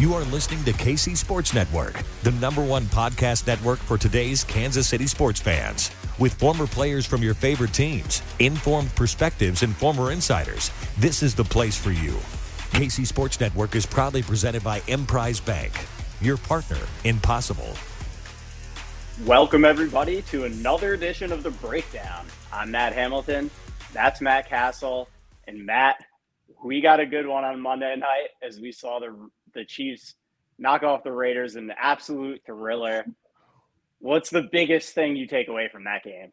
You are listening to KC Sports Network, the number one podcast network for today's Kansas City sports fans. With former players from your favorite teams, informed perspectives, and former insiders, this is the place for you. KC Sports Network is proudly presented by Emprise Bank, your partner in possible. Welcome, everybody, to another edition of The Breakdown. I'm Matt Hamilton. That's Matt Castle. And Matt, we got a good one on Monday night as we saw the the Chiefs knock off the Raiders in the absolute thriller. What's the biggest thing you take away from that game?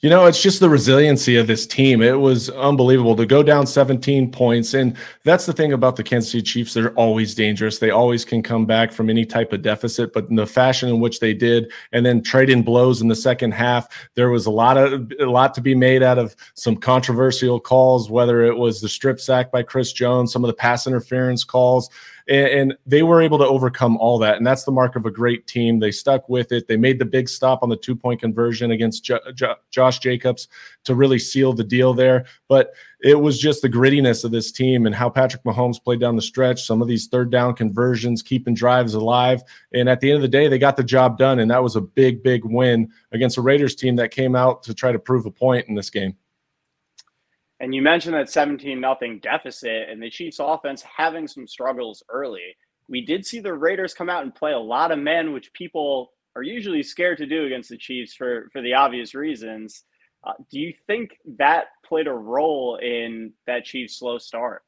You know, it's just the resiliency of this team. It was unbelievable to go down 17 points. And that's the thing about the Kansas City Chiefs. They're always dangerous. They always can come back from any type of deficit, but in the fashion in which they did, and then trading blows in the second half, there was a lot of a lot to be made out of some controversial calls, whether it was the strip sack by Chris Jones, some of the pass interference calls and, and, they were able to overcome all that. And that's the mark of a great team. They stuck with it. They made the big stop on the two point conversion against jo- jo- Josh Jacobs to really seal the deal there. But it was just the grittiness of this team and how Patrick Mahomes played down the stretch, some of these third down conversions, keeping drives alive. And at the end of the day, they got the job done. And that was a big, big win against a Raiders team that came out to try to prove a point in this game. And you mentioned that 17 nothing deficit and the Chiefs offense having some struggles early. We did see the Raiders come out and play a lot of men, which people are usually scared to do against the Chiefs for, for the obvious reasons. Uh, do you think that played a role in that Chiefs slow start?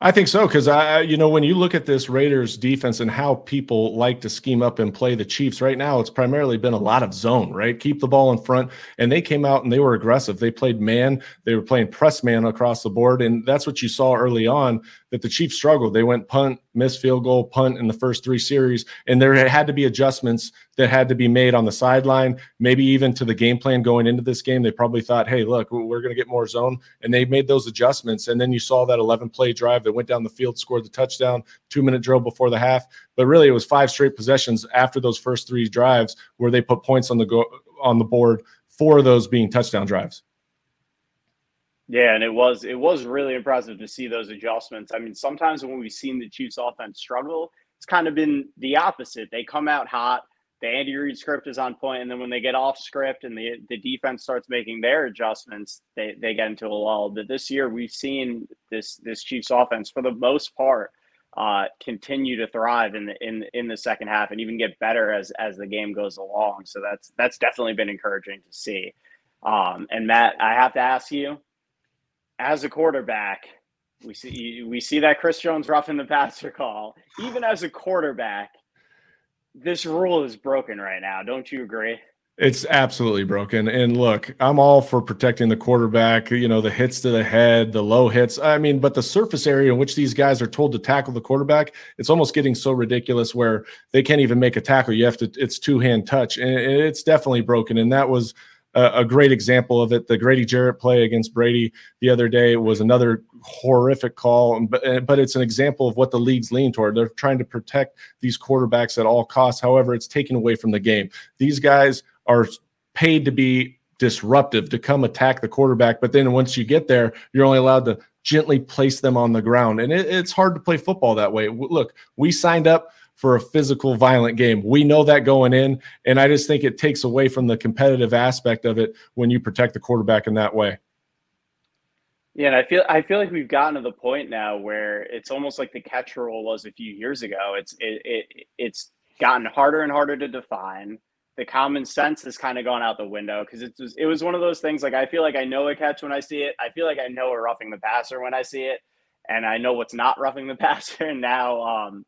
I think so because I, you know, when you look at this Raiders defense and how people like to scheme up and play the Chiefs right now, it's primarily been a lot of zone, right? Keep the ball in front, and they came out and they were aggressive. They played man, they were playing press man across the board, and that's what you saw early on that the Chiefs struggled. They went punt, missed field goal, punt in the first three series, and there had to be adjustments that had to be made on the sideline, maybe even to the game plan going into this game. They probably thought, hey, look, we're going to get more zone, and they made those adjustments. And then you saw that 11 play drive that went down the field, scored the touchdown, two minute drill before the half. But really, it was five straight possessions after those first three drives where they put points on the go on the board. Four of those being touchdown drives. Yeah, and it was it was really impressive to see those adjustments. I mean, sometimes when we've seen the Chiefs offense struggle, it's kind of been the opposite. They come out hot, the Andy Reid script is on point, and then when they get off script and the the defense starts making their adjustments, they they get into a lull. But this year we've seen this this Chiefs offense for the most part uh, continue to thrive in the in in the second half and even get better as as the game goes along. So that's that's definitely been encouraging to see. Um, and Matt, I have to ask you, as a quarterback, we see we see that Chris Jones roughing the passer call. Even as a quarterback, this rule is broken right now. Don't you agree? It's absolutely broken. And look, I'm all for protecting the quarterback, you know, the hits to the head, the low hits. I mean, but the surface area in which these guys are told to tackle the quarterback, it's almost getting so ridiculous where they can't even make a tackle. You have to, it's two hand touch. And it's definitely broken. And that was, a, great example of it. The Grady Jarrett play against Brady the other day was another horrific call, but, it's an example of what the league's lean toward. They're trying to protect these quarterbacks at all costs. However, it's taken away from the game. These guys are paid to be disruptive to come attack the quarterback, but then once you get there, you're only allowed to gently place them on the ground. And it, it's hard to play football that way. Look, we signed up for a physical, violent game. We know that going in, and I just think it takes away from the competitive aspect of it when you protect the quarterback in that way. Yeah, and I feel I feel like we've gotten to the point now where it's almost like the catch rule was a few years ago. It's it, it it's gotten harder and harder to define. The common sense has kind of gone out the window because it was it was one of those things like I feel like I know a catch when I see it. I feel like I know a roughing the passer when I see it, and I know what's not roughing the passer. And now, um,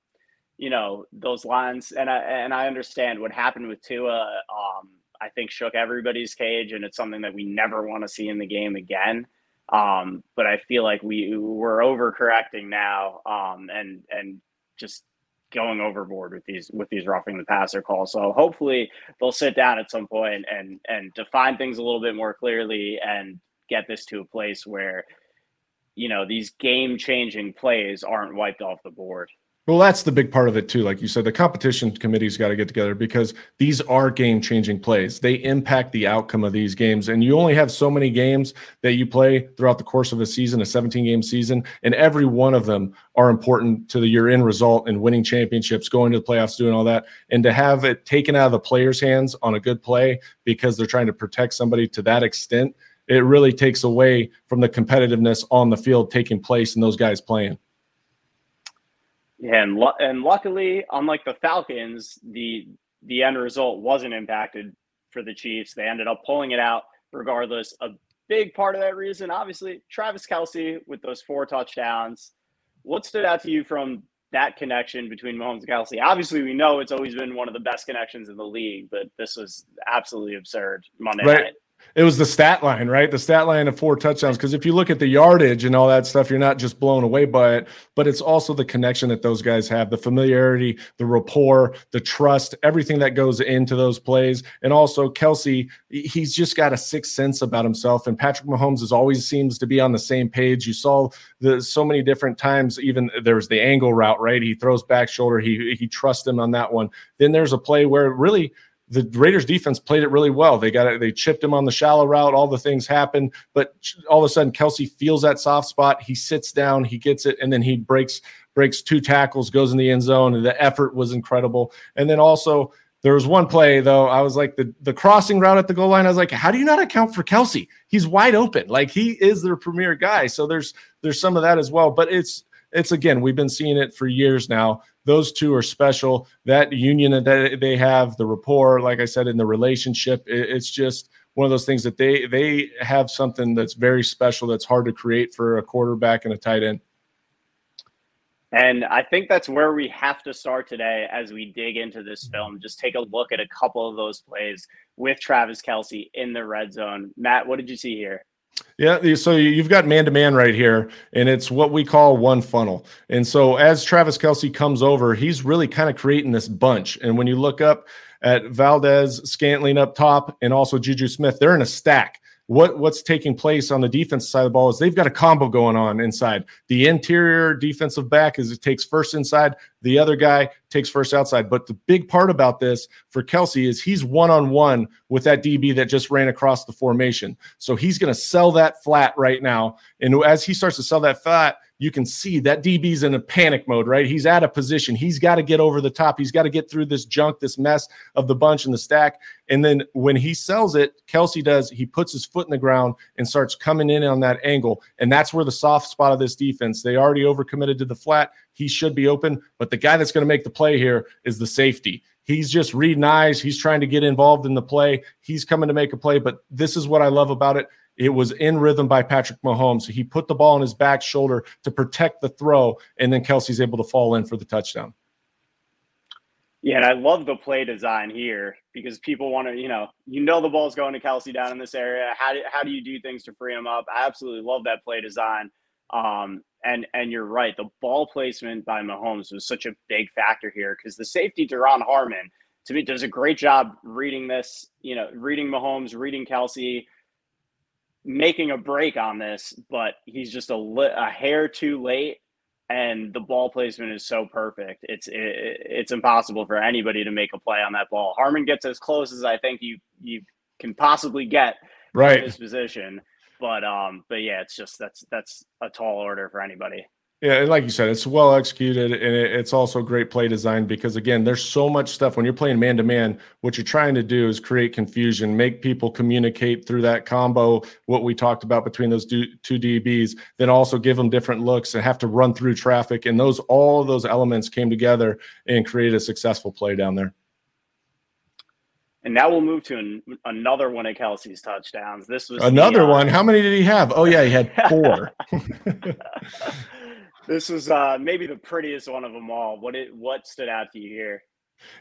you know, those lines, and I and I understand what happened with Tua. Um, I think shook everybody's cage, and it's something that we never want to see in the game again. Um, but I feel like we we're overcorrecting now, um, and and just going overboard with these with these roughing the passer calls. So hopefully they'll sit down at some point and and define things a little bit more clearly and get this to a place where you know these game changing plays aren't wiped off the board. Well, that's the big part of it too. Like you said, the competition committee's got to get together because these are game-changing plays. They impact the outcome of these games, and you only have so many games that you play throughout the course of a season, a 17-game season, and every one of them are important to the your end result and winning championships, going to the playoffs, doing all that. And to have it taken out of the players' hands on a good play because they're trying to protect somebody to that extent, it really takes away from the competitiveness on the field taking place and those guys playing. Yeah, and and luckily, unlike the Falcons, the the end result wasn't impacted for the Chiefs. They ended up pulling it out regardless. A big part of that reason, obviously, Travis Kelce with those four touchdowns. What stood out to you from that connection between Mahomes and Kelce? Obviously, we know it's always been one of the best connections in the league, but this was absolutely absurd Monday right. night it was the stat line, right? The stat line of four touchdowns. Because if you look at the yardage and all that stuff, you're not just blown away by it, but it's also the connection that those guys have, the familiarity, the rapport, the trust, everything that goes into those plays. And also, Kelce, he's just got a sixth sense about himself. And Patrick Mahomes is always seems to be on the same page. You saw the so many different times, even there's the angle route, right? He throws back shoulder, he he trusts him on that one. Then there's a play where really the Raiders defense played it really well. They got it, they chipped him on the shallow route. All the things happen, but all of a sudden Kelce feels that soft spot. He sits down, he gets it, and then he breaks breaks two tackles, goes in the end zone, and the effort was incredible. And then also there was one play though. I was like the the crossing route at the goal line. I was like, how do you not account for Kelce? He's wide open. Like he is their premier guy. So there's there's some of that as well. But it's it's again, we've been seeing it for years now. Those two are special. That union that they have, the rapport, like I said, in the relationship, it's just one of those things that they they have something that's very special that's hard to create for a quarterback and a tight end. And I think that's where we have to start today as we dig into this mm-hmm. film. Just take a look at a couple of those plays with Travis Kelce in the red zone. Matt, what did you see here? Yeah, so you've got man to man right here, and it's what we call one funnel. And so as Travis Kelce comes over, he's really kind of creating this bunch. And when you look up at Valdes-Scantling up top and also Juju Smith, they're in a stack what what's taking place on the defense side of the ball is they've got a combo going on inside. The interior defensive back is it takes first inside, the other guy takes first outside. But the big part about this for Kelce is he's one on one with that DB that just ran across the formation. So he's going to sell that flat right now. And as he starts to sell that flat, you can see that DB's in a panic mode, right? He's out of position. He's got to get over the top. He's got to get through this junk, this mess of the bunch and the stack. And then when he sells it, Kelce does, he puts his foot in the ground and starts coming in on that angle. And that's where the soft spot of this defense, they already overcommitted to the flat. He should be open. But the guy that's going to make the play here is the safety. He's just reading eyes. He's trying to get involved in the play. He's coming to make a play. But this is what I love about it it was in rhythm by Patrick Mahomes. He put the ball on his back shoulder to protect the throw, and then Kelce's able to fall in for the touchdown. Yeah, and I love the play design here because people want to, you know, you know the ball's going to Kelce down in this area. How do, how do you do things to free him up? I absolutely love that play design. Um, and and you're right, the ball placement by Mahomes was such a big factor here because the safety Duron Harmon to me does a great job reading this, you know, reading Mahomes, reading Kelce, making a break on this, but he's just a, li- a hair too late, and the ball placement is so perfect. It's it, it's impossible for anybody to make a play on that ball. Harmon gets as close as I think you you can possibly get right in this position, but um, but yeah, it's just that's that's a tall order for anybody. Yeah, and like you said, it's well executed and it's also great play design because again, there's so much stuff when you're playing man to man. What you're trying to do is create confusion, make people communicate through that combo. What we talked about between those two DBs, then also give them different looks and have to run through traffic. And those all of those elements came together and created a successful play down there. And now we'll move to an, another one of Kelce's touchdowns. This was another the, uh, one. How many did he have? Oh yeah, he had four. this was uh, maybe the prettiest one of them all. What it what stood out to you here?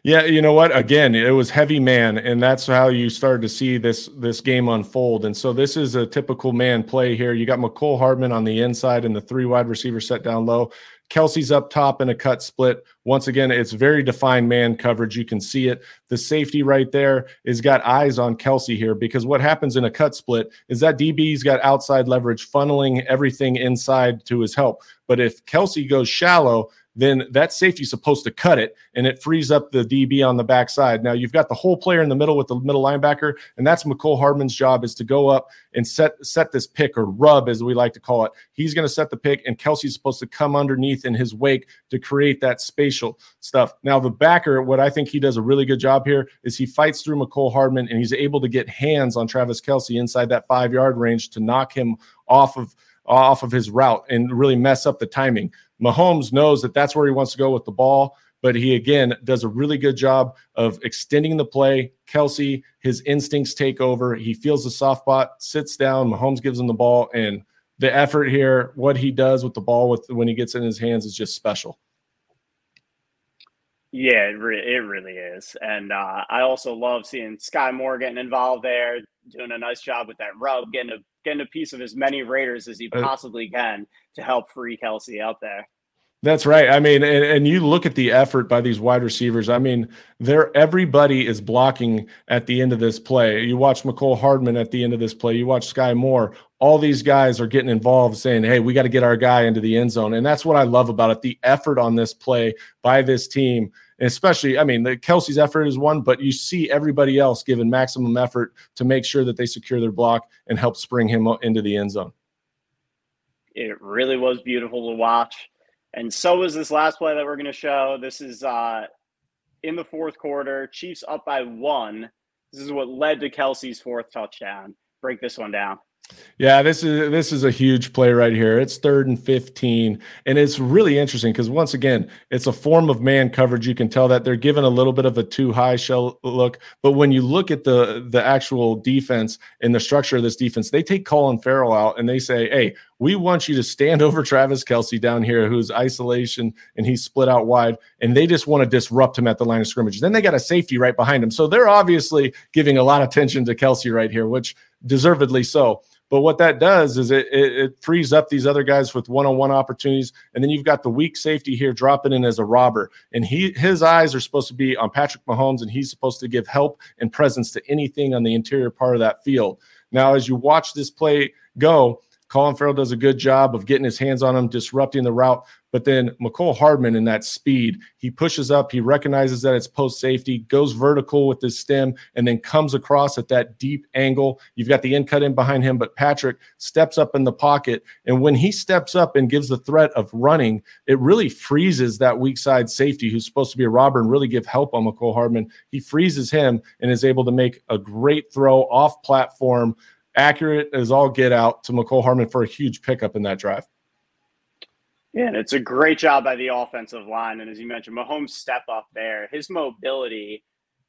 Yeah, you know what? Again, it was heavy man, and that's how you started to see this this game unfold. And so this is a typical man play here. You got Mecole Hardman on the inside and the three wide receiver set down low. Kelce's up top in a cut split. Once again, it's very defined man coverage. You can see it. The safety right there is got eyes on Kelce here because what happens in a cut split is that DB's got outside leverage funneling everything inside to his help. But if Kelce goes shallow, then that safety's supposed to cut it and it frees up the DB on the backside. Now you've got the whole player in the middle with the middle linebacker, and that's Mecole Hardman's job is to go up and set set this pick or rub, as we like to call it. He's going to set the pick, and Kelce's supposed to come underneath in his wake to create that spatial stuff. Now the backer, what I think he does a really good job here is he fights through Mecole Hardman and he's able to get hands on Travis Kelce inside that five yard range to knock him off of off of his route and really mess up the timing. Mahomes knows that that's where he wants to go with the ball, but he again does a really good job of extending the play. Kelce, his instincts take over. He feels the soft spot, sits down. Mahomes gives him the ball, and the effort here, what he does with the ball with when he gets in his hands, is just special. Yeah, it, re- it really is. And uh, I also love seeing Skyy Moore getting involved there, doing a nice job with that rub, getting a getting a piece of as many Raiders as he uh, possibly can to help free Kelce out there. That's right. I mean, and, and, you look at the effort by these wide receivers. I mean, they're everybody is blocking at the end of this play. You watch Mecole Hardman at the end of this play. You watch Skyy Moore. All these guys are getting involved, saying, "Hey, we got to get our guy into the end zone," and that's what I love about it. The effort on this play by this team especially, I mean, the Kelce's effort is one, but you see everybody else giving maximum effort to make sure that they secure their block and help spring him into the end zone. It really was beautiful to watch. And so was this last play that we're going to show. This is uh, in the fourth quarter. Chiefs up by one. This is what led to Kelce's fourth touchdown. Break this one down. Yeah, this is this is a huge play right here. It's third and 15. And it's really interesting because once again, it's a form of man coverage. You can tell that they're given a little bit of a two high shell look. But when you look at the the actual defense and the structure of this defense, they take Clelin Ferrell out and they say, Hey, we want you to stand over Travis Kelce down here, who's isolation and he's split out wide, and they just want to disrupt him at the line of scrimmage. Then they got a safety right behind him. So they're obviously giving a lot of attention to Kelce right here, which deservedly so. But what that does is it, it, it frees up these other guys with one-on-one opportunities, and then you've got the weak safety here dropping in as a robber, and he his eyes are supposed to be on Patrick Mahomes, and he's supposed to give help and presence to anything on the interior part of that field. Now, as you watch this play go, Clelin Ferrell does a good job of getting his hands on him, disrupting the route. But then Mecole Hardman in that speed, he pushes up, he recognizes that it's post safety, goes vertical with his stem, and then comes across at that deep angle. You've got the end cut in behind him, but Patrick steps up in the pocket. And when he steps up and gives the threat of running, it really freezes that weak side safety who's supposed to be a robber and really give help on Mecole Hardman. He freezes him and is able to make a great throw off platform accurate as all get out to Mecole Hardman for a huge pickup in that drive. Yeah, and it's a great job by the offensive line. And as you mentioned, Mahomes' step up there, his mobility,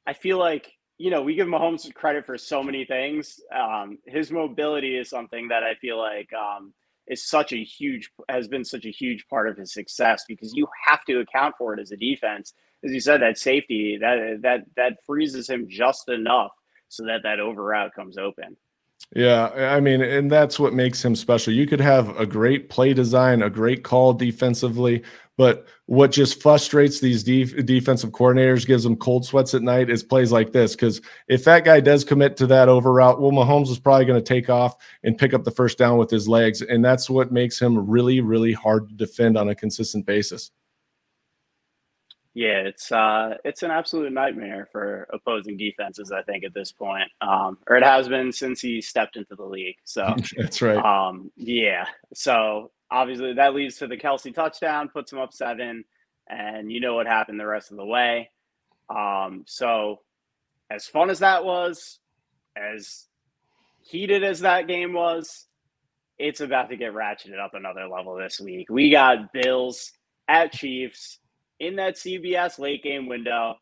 I feel like, you know, we give Mahomes credit for so many things. Um, his mobility is something that I feel like um, is such a huge, has been such a huge part of his success because you have to account for it as a defense. As you said, that safety, that, that, that freezes him just enough so that that over route comes open. Yeah, I mean, and that's what makes him special. You could have a great play design, a great call defensively, but what just frustrates these def- defensive coordinators, gives them cold sweats at night, is plays like this. Because if that guy does commit to that over route, well, Mahomes is probably going to take off and pick up the first down with his legs, and that's what makes him really, really hard to defend on a consistent basis. Yeah, it's uh, it's an absolute nightmare for opposing defenses. I think at this point, um, or it has been since he stepped into the league. So that's right. Um, yeah. So obviously that leads to the Kelce touchdown, puts them up seven, and you know what happened the rest of the way. Um, so, as fun as that was, as heated as that game was, it's about to get ratcheted up another level this week. We got Bills at Chiefs in that CBS late game window.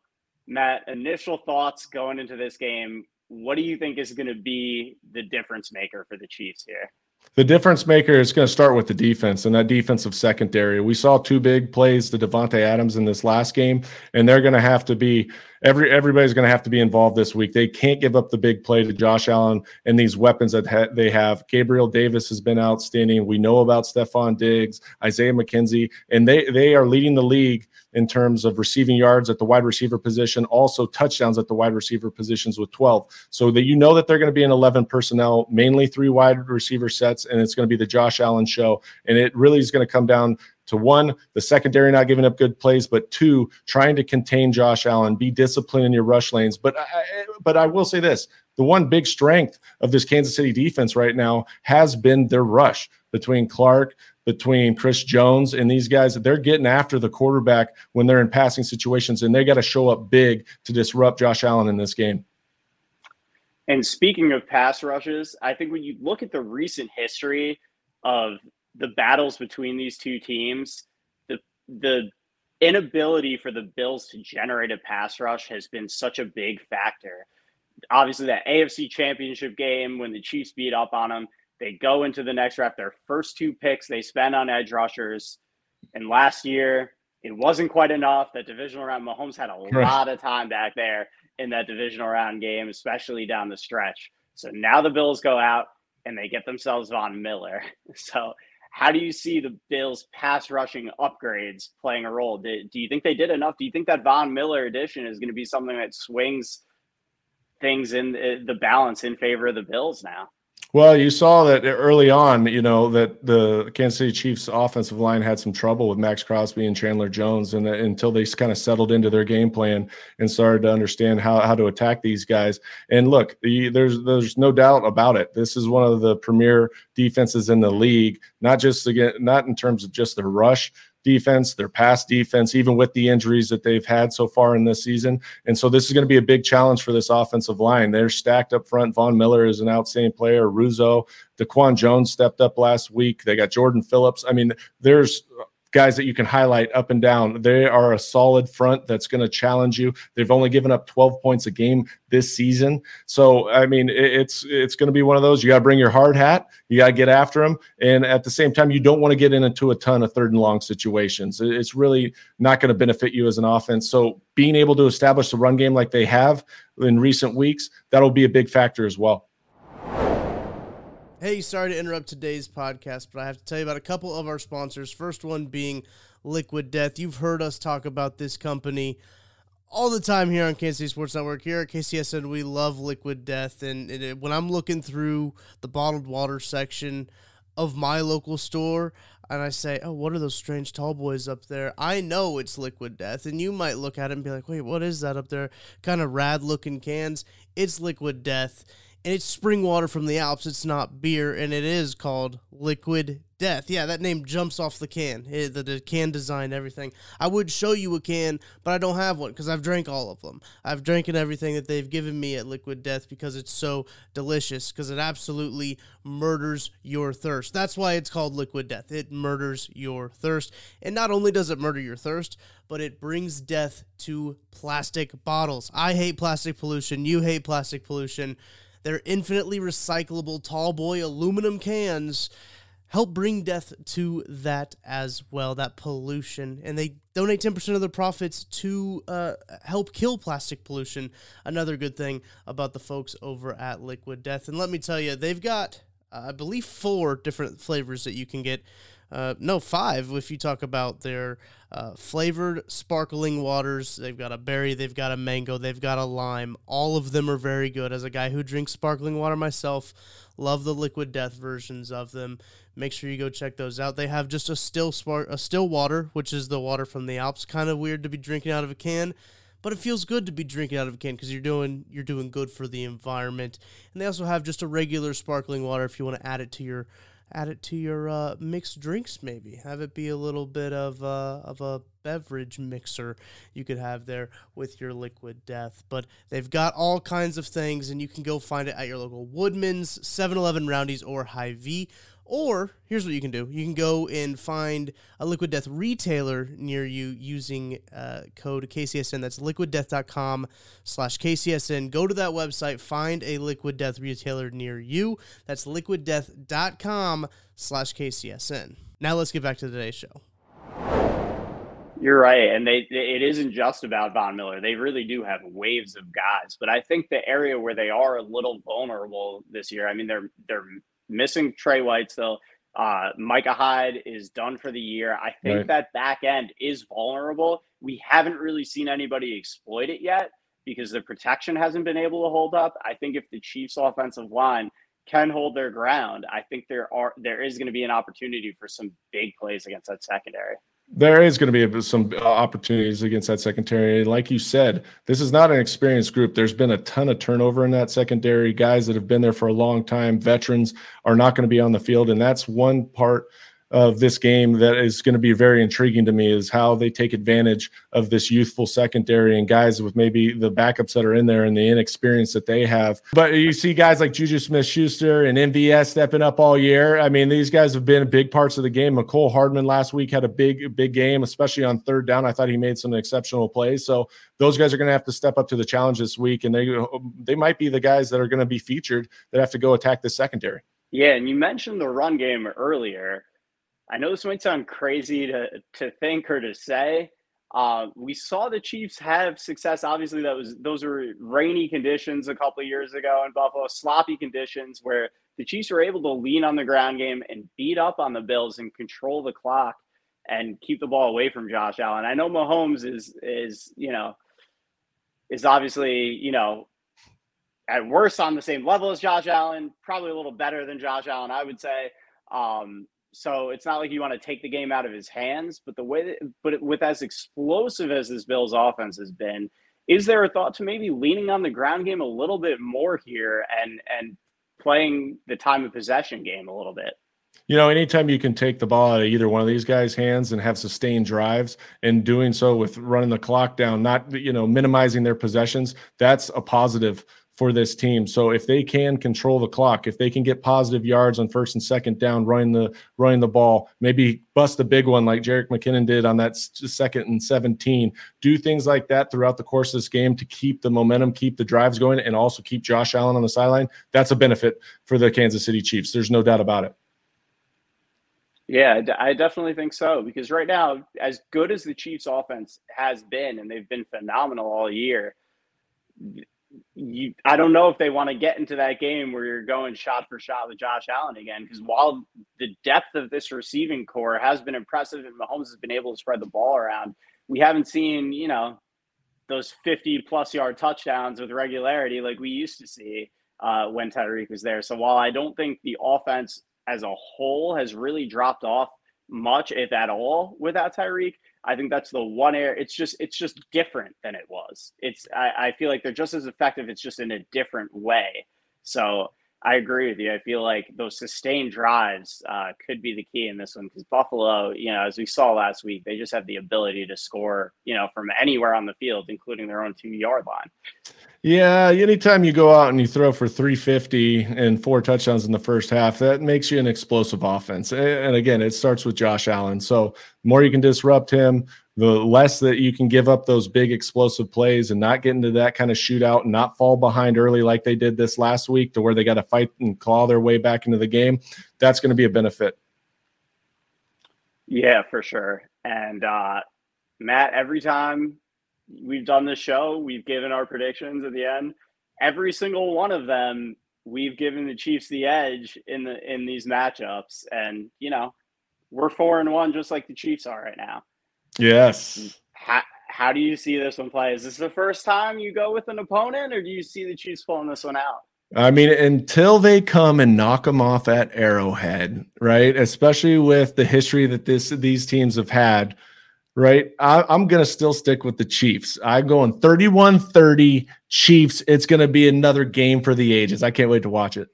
Matt, initial thoughts going into this game. What do you think is going to be the difference maker for the Chiefs here? The difference maker is going to start with the defense and that defensive secondary. We saw two big plays to Davante Adams in this last game, and they're going to have to be every everybody's going to have to be involved this week. They can't give up the big play to Josh Allen and these weapons that ha- they have. Gabriel Davis has been outstanding. We know about Stefon Diggs, Isaiah McKenzie, and they they are leading the league in terms of receiving yards at the wide receiver position, also touchdowns at the wide receiver positions with 12. So that you know that they're going to be in 11 personnel, mainly three wide receiver sets, and it's going to be the Josh Allen show. And it really is going to come down to one, the secondary not giving up good plays, but two, trying to contain Josh Allen, be disciplined in your rush lanes. But I, but I will say this: the one big strength of this Kansas City defense right now has been their rush between Clark, between Chris Jones and these guys. They're getting after the quarterback when they're in passing situations, and they got to show up big to disrupt Josh Allen in this game. And speaking of pass rushes, I think when you look at the recent history of the battles between these two teams, the the inability for the Bills to generate a pass rush has been such a big factor. Obviously, that AFC Championship game when the Chiefs beat up on them, they go into the next draft. Their first two picks they spend on edge rushers, and last year it wasn't quite enough. That divisional round, Mahomes had a lot of time back there in that divisional round game, especially down the stretch. So now the Bills go out and they get themselves Von Miller. So how do you see the Bills pass rushing upgrades playing a role? Do, do you think they did enough? Do you think that Von Miller addition is going to be something that swings things in eh, the balance in favor of the Bills now? Well, you saw that early on, you know, that the Kansas City Chiefs offensive line had some trouble with Maxx Crosby and Chandler Jones, and uh, until they kind of settled into their game plan and started to understand how, how to attack these guys. And look, the, there's there's no doubt about it. This is one of the premier defenses in the league, not just again, not in terms of just the rush, defense, their pass defense, even with the injuries that they've had so far in this season. And so this is going to be a big challenge for this offensive line. They're stacked up front. Von Miller is an outstanding player. Rousseau, Daquan Jones stepped up last week. They got Jordan Phillips. I mean, there's guys that you can highlight up and down. They are a solid front that's going to challenge you. They've only given up 12 points a game this season. So, I mean, it's it's going to be one of those you got to bring your hard hat, you got to get after them, and at the same time you don't want to get into a ton of third and long situations. It's really not going to benefit you as an offense. So, being able to establish the run game like they have in recent weeks, that'll be a big factor as well. Hey, sorry to interrupt today's podcast, but I have to tell you about a couple of our sponsors. First one being Liquid Death. You've heard us talk about this company all the time here on Kansas City Sports Network. Here at KCSN, we love Liquid Death. And it, when I'm looking through the bottled water section of my local store, and I say, "Oh, what are those strange tall boys up there?" I know it's Liquid Death, and you might look at it and be like, "Wait, what is that up there?" Kind of rad looking cans. It's Liquid Death and it's spring water from the Alps. It's not beer, and it is called Liquid Death. Yeah, that name jumps off the can. It, the, the, can design, everything. I would show you a can, but I don't have one because I've drank all of them. I've drank everything that they've given me at Liquid Death because it's so delicious. Because it absolutely murders your thirst. That's why it's called Liquid Death. It murders your thirst, and not only does it murder your thirst, but it brings death to plastic bottles. I hate plastic pollution. You hate plastic pollution their infinitely recyclable tall boy aluminum cans help bring death to that as well, that pollution. And they donate 10% of their profits to uh, help kill plastic pollution. Another good thing about the folks over at Liquid Death. And let me tell you, they've got, uh, I believe, four different flavors that you can get. Uh, no, five if you talk about their uh, flavored sparkling waters. They've got a berry, they've got a mango, they've got a lime. All of them are very good. As a guy who drinks sparkling water myself, love the liquid death versions of them. Make sure you go check those out. They have just a still spark, a still water, which is the water from the Alps. Kind of weird to be drinking out of a can, but it feels good to be drinking out of a can because you're doing you're doing good for the environment. And they also have just a regular sparkling water if you want to add it to your add it to your uh, mixed drinks. Maybe have it be a little bit of uh, of a beverage mixer you could have there with your liquid death. But they've got all kinds of things, and you can go find it at your local Woodman's, 7-Eleven, Roundy's, or Hy-Vee. Or here's what you can do: you can go and find a Liquid Death retailer near you using uh, code KCSN. That's liquiddeath.com/slash KCSN. Go to that website, find a Liquid Death retailer near you. That's liquiddeath.com/slash KCSN. Now let's get back to today's show. You're right, and they it isn't just about Von Miller. They really do have waves of guys, but I think the area where they are a little vulnerable this year. I mean, they're they're missing Tre White still. Uh, Micah Hyde is done for the year. I think right. that back end is vulnerable. We haven't really seen anybody exploit it yet because the protection hasn't been able to hold up. I think if the Chiefs' offensive line can hold their ground, I think there are there is going to be an opportunity for some big plays against that secondary. There is going to be some uh, opportunities against that secondary. Like you said, this is not an experienced group. There's been a ton of turnover in that secondary. Guys that have been there for a long time, veterans, are not going to be on the field. And that's one part of this game that is going to be very intriguing to me is how they take advantage of this youthful secondary and guys with maybe the backups that are in there and the inexperience that they have. But you see guys like Juju Smith Schuster and MVS stepping up all year. I mean, these guys have been big parts of the game. Mecole Hardman last week had a big, big game, especially on third down. I thought he made some exceptional plays. So those guys are going to have to step up to the challenge this week. And they they might be the guys that are going to be featured that have to go attack the secondary. Yeah, and you mentioned the run game earlier. I know this might sound crazy to to think or to say. Uh, we saw the Chiefs have success. Obviously, that was those were rainy conditions a couple of years ago in Buffalo, sloppy conditions where the Chiefs were able to lean on the ground game and beat up on the Bills and control the clock and keep the ball away from Josh Allen. I know Mahomes is is you know is obviously you know at worst on the same level as Josh Allen, probably a little better than Josh Allen, I would say. Um, so it's not like you want to take the game out of his hands, but the way that, but with as explosive as this Bills offense has been, is there a thought to maybe leaning on the ground game a little bit more here and and playing the time of possession game a little bit? You know, anytime you can take the ball out of either one of these guys' hands and have sustained drives and doing so with running the clock down, not, you know, minimizing their possessions, that's a positive for this team. So if they can control the clock, if they can get positive yards on first and second down, running the running the ball, maybe bust a big one like Jerick McKinnon did on that second and 17, do things like that throughout the course of this game to keep the momentum, keep the drives going, and also keep Josh Allen on the sideline. That's a benefit for the Kansas City Chiefs. There's no doubt about it. Yeah, I definitely think so because right now, as good as the Chiefs' offense has been, and they've been phenomenal all year, you I don't know if they want to get into that game where you're going shot for shot with Josh Allen again because while the depth of this receiving corps has been impressive and Mahomes has been able to spread the ball around, we haven't seen, you know, those 50 plus yard touchdowns with regularity like we used to see uh, when Tyreek was there. So while I don't think the offense as a whole has really dropped off much, if at all, without Tyreek, I think that's the one area. It's just it's just different than it was. It's I, I feel like they're just as effective. It's just in a different way. So I agree with you. I feel like those sustained drives uh, could be the key in this one because Buffalo, you know, as we saw last week, they just have the ability to score, you know, from anywhere on the field, including their own two yard line. Yeah, anytime you go out and you throw for 350 and four touchdowns in the first half, that makes you an explosive offense. And again, it starts with Josh Allen. So, the more you can disrupt him, the less that you can give up those big explosive plays and not get into that kind of shootout and not fall behind early like they did this last week to where they got to fight and claw their way back into the game. That's going to be a benefit. Yeah, for sure. And uh, Matt, every time we've done the show, we've given our predictions at the end. Every single one of them, we've given the Chiefs the edge in the in these matchups, and you know, we're four and one, just like the Chiefs are right now. Yes. How how do you see this one play? Is this the first time you go with an opponent, or do you see the Chiefs pulling this one out? I mean, until they come and knock them off at Arrowhead, right? Especially with the history that this these teams have had right? I, am going to still stick with the Chiefs. I'm going 31 30 Chiefs. It's going to be another game for the ages. I can't wait to watch it.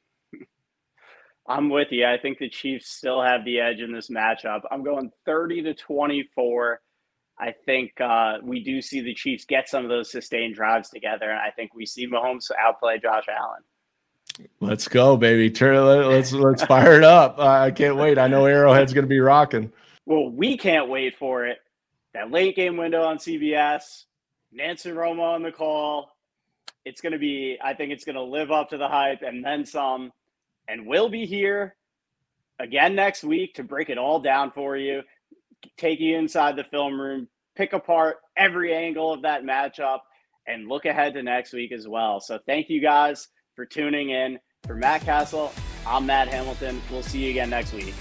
I'm with you. I think the Chiefs still have the edge in this matchup. I'm going 30 to 24. I think uh, we do see the Chiefs get some of those sustained drives together, and I think we see Mahomes outplay Josh Allen. Let's go, baby! Turn, let's let's fire it up. I can't wait. I know Arrowhead's going to be rocking. Well, we can't wait for it. That late game window on CBS, Nancy Romo on the call. It's going to be. I think it's going to live up to the hype and then some. And we'll be here again next week to break it all down for you, take you inside the film room, pick apart every angle of that matchup, and look ahead to next week as well. So thank you guys for tuning in. For Matt Castle, I'm Matt Hamilton. We'll see you again next week.